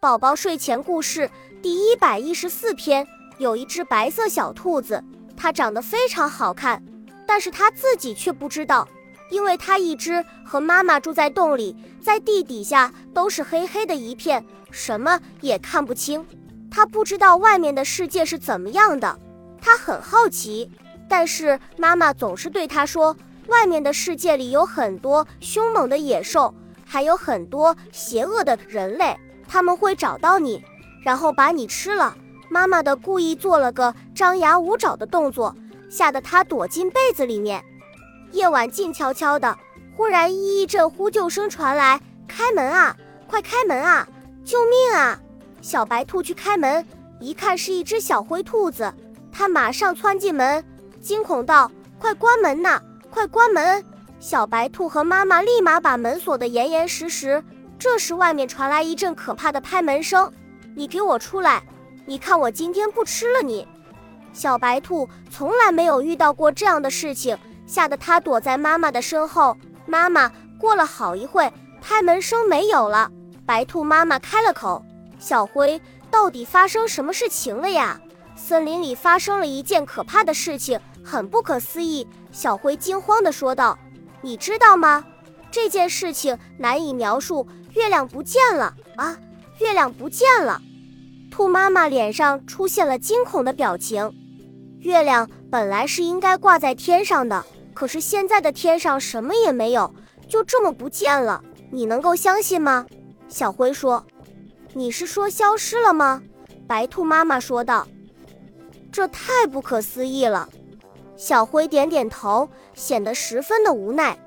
宝宝睡前故事第一百一十四篇：有一只白色小兔子，它长得非常好看，但是它自己却不知道，因为它一只和妈妈住在洞里，在地底下都是黑黑的一片，什么也看不清。它不知道外面的世界是怎么样的，它很好奇，但是妈妈总是对它说，外面的世界里有很多凶猛的野兽，还有很多邪恶的人类。他们会找到你，然后把你吃了。妈妈的故意做了个张牙舞爪的动作，吓得他躲进被子里面。夜晚静悄悄的，忽然一阵呼救声传来：“开门啊，快开门啊，救命啊！”小白兔去开门，一看是一只小灰兔子，它马上窜进门，惊恐道：“快关门呐，快关门！”小白兔和妈妈立马把门锁得严严实实。这时，外面传来一阵可怕的拍门声。“你给我出来！你看我今天不吃了你！”小白兔从来没有遇到过这样的事情，吓得它躲在妈妈的身后。妈妈过了好一会，拍门声没有了。白兔妈妈开了口：“小灰，到底发生什么事情了呀？”森林里发生了一件可怕的事情，很不可思议。小灰惊慌地说道：“你知道吗？这件事情难以描述。”月亮不见了啊！月亮不见了，兔妈妈脸上出现了惊恐的表情。月亮本来是应该挂在天上的，可是现在的天上什么也没有，就这么不见了。你能够相信吗？小灰说：“你是说消失了吗？”白兔妈妈说道：“这太不可思议了。”小灰点点头，显得十分的无奈。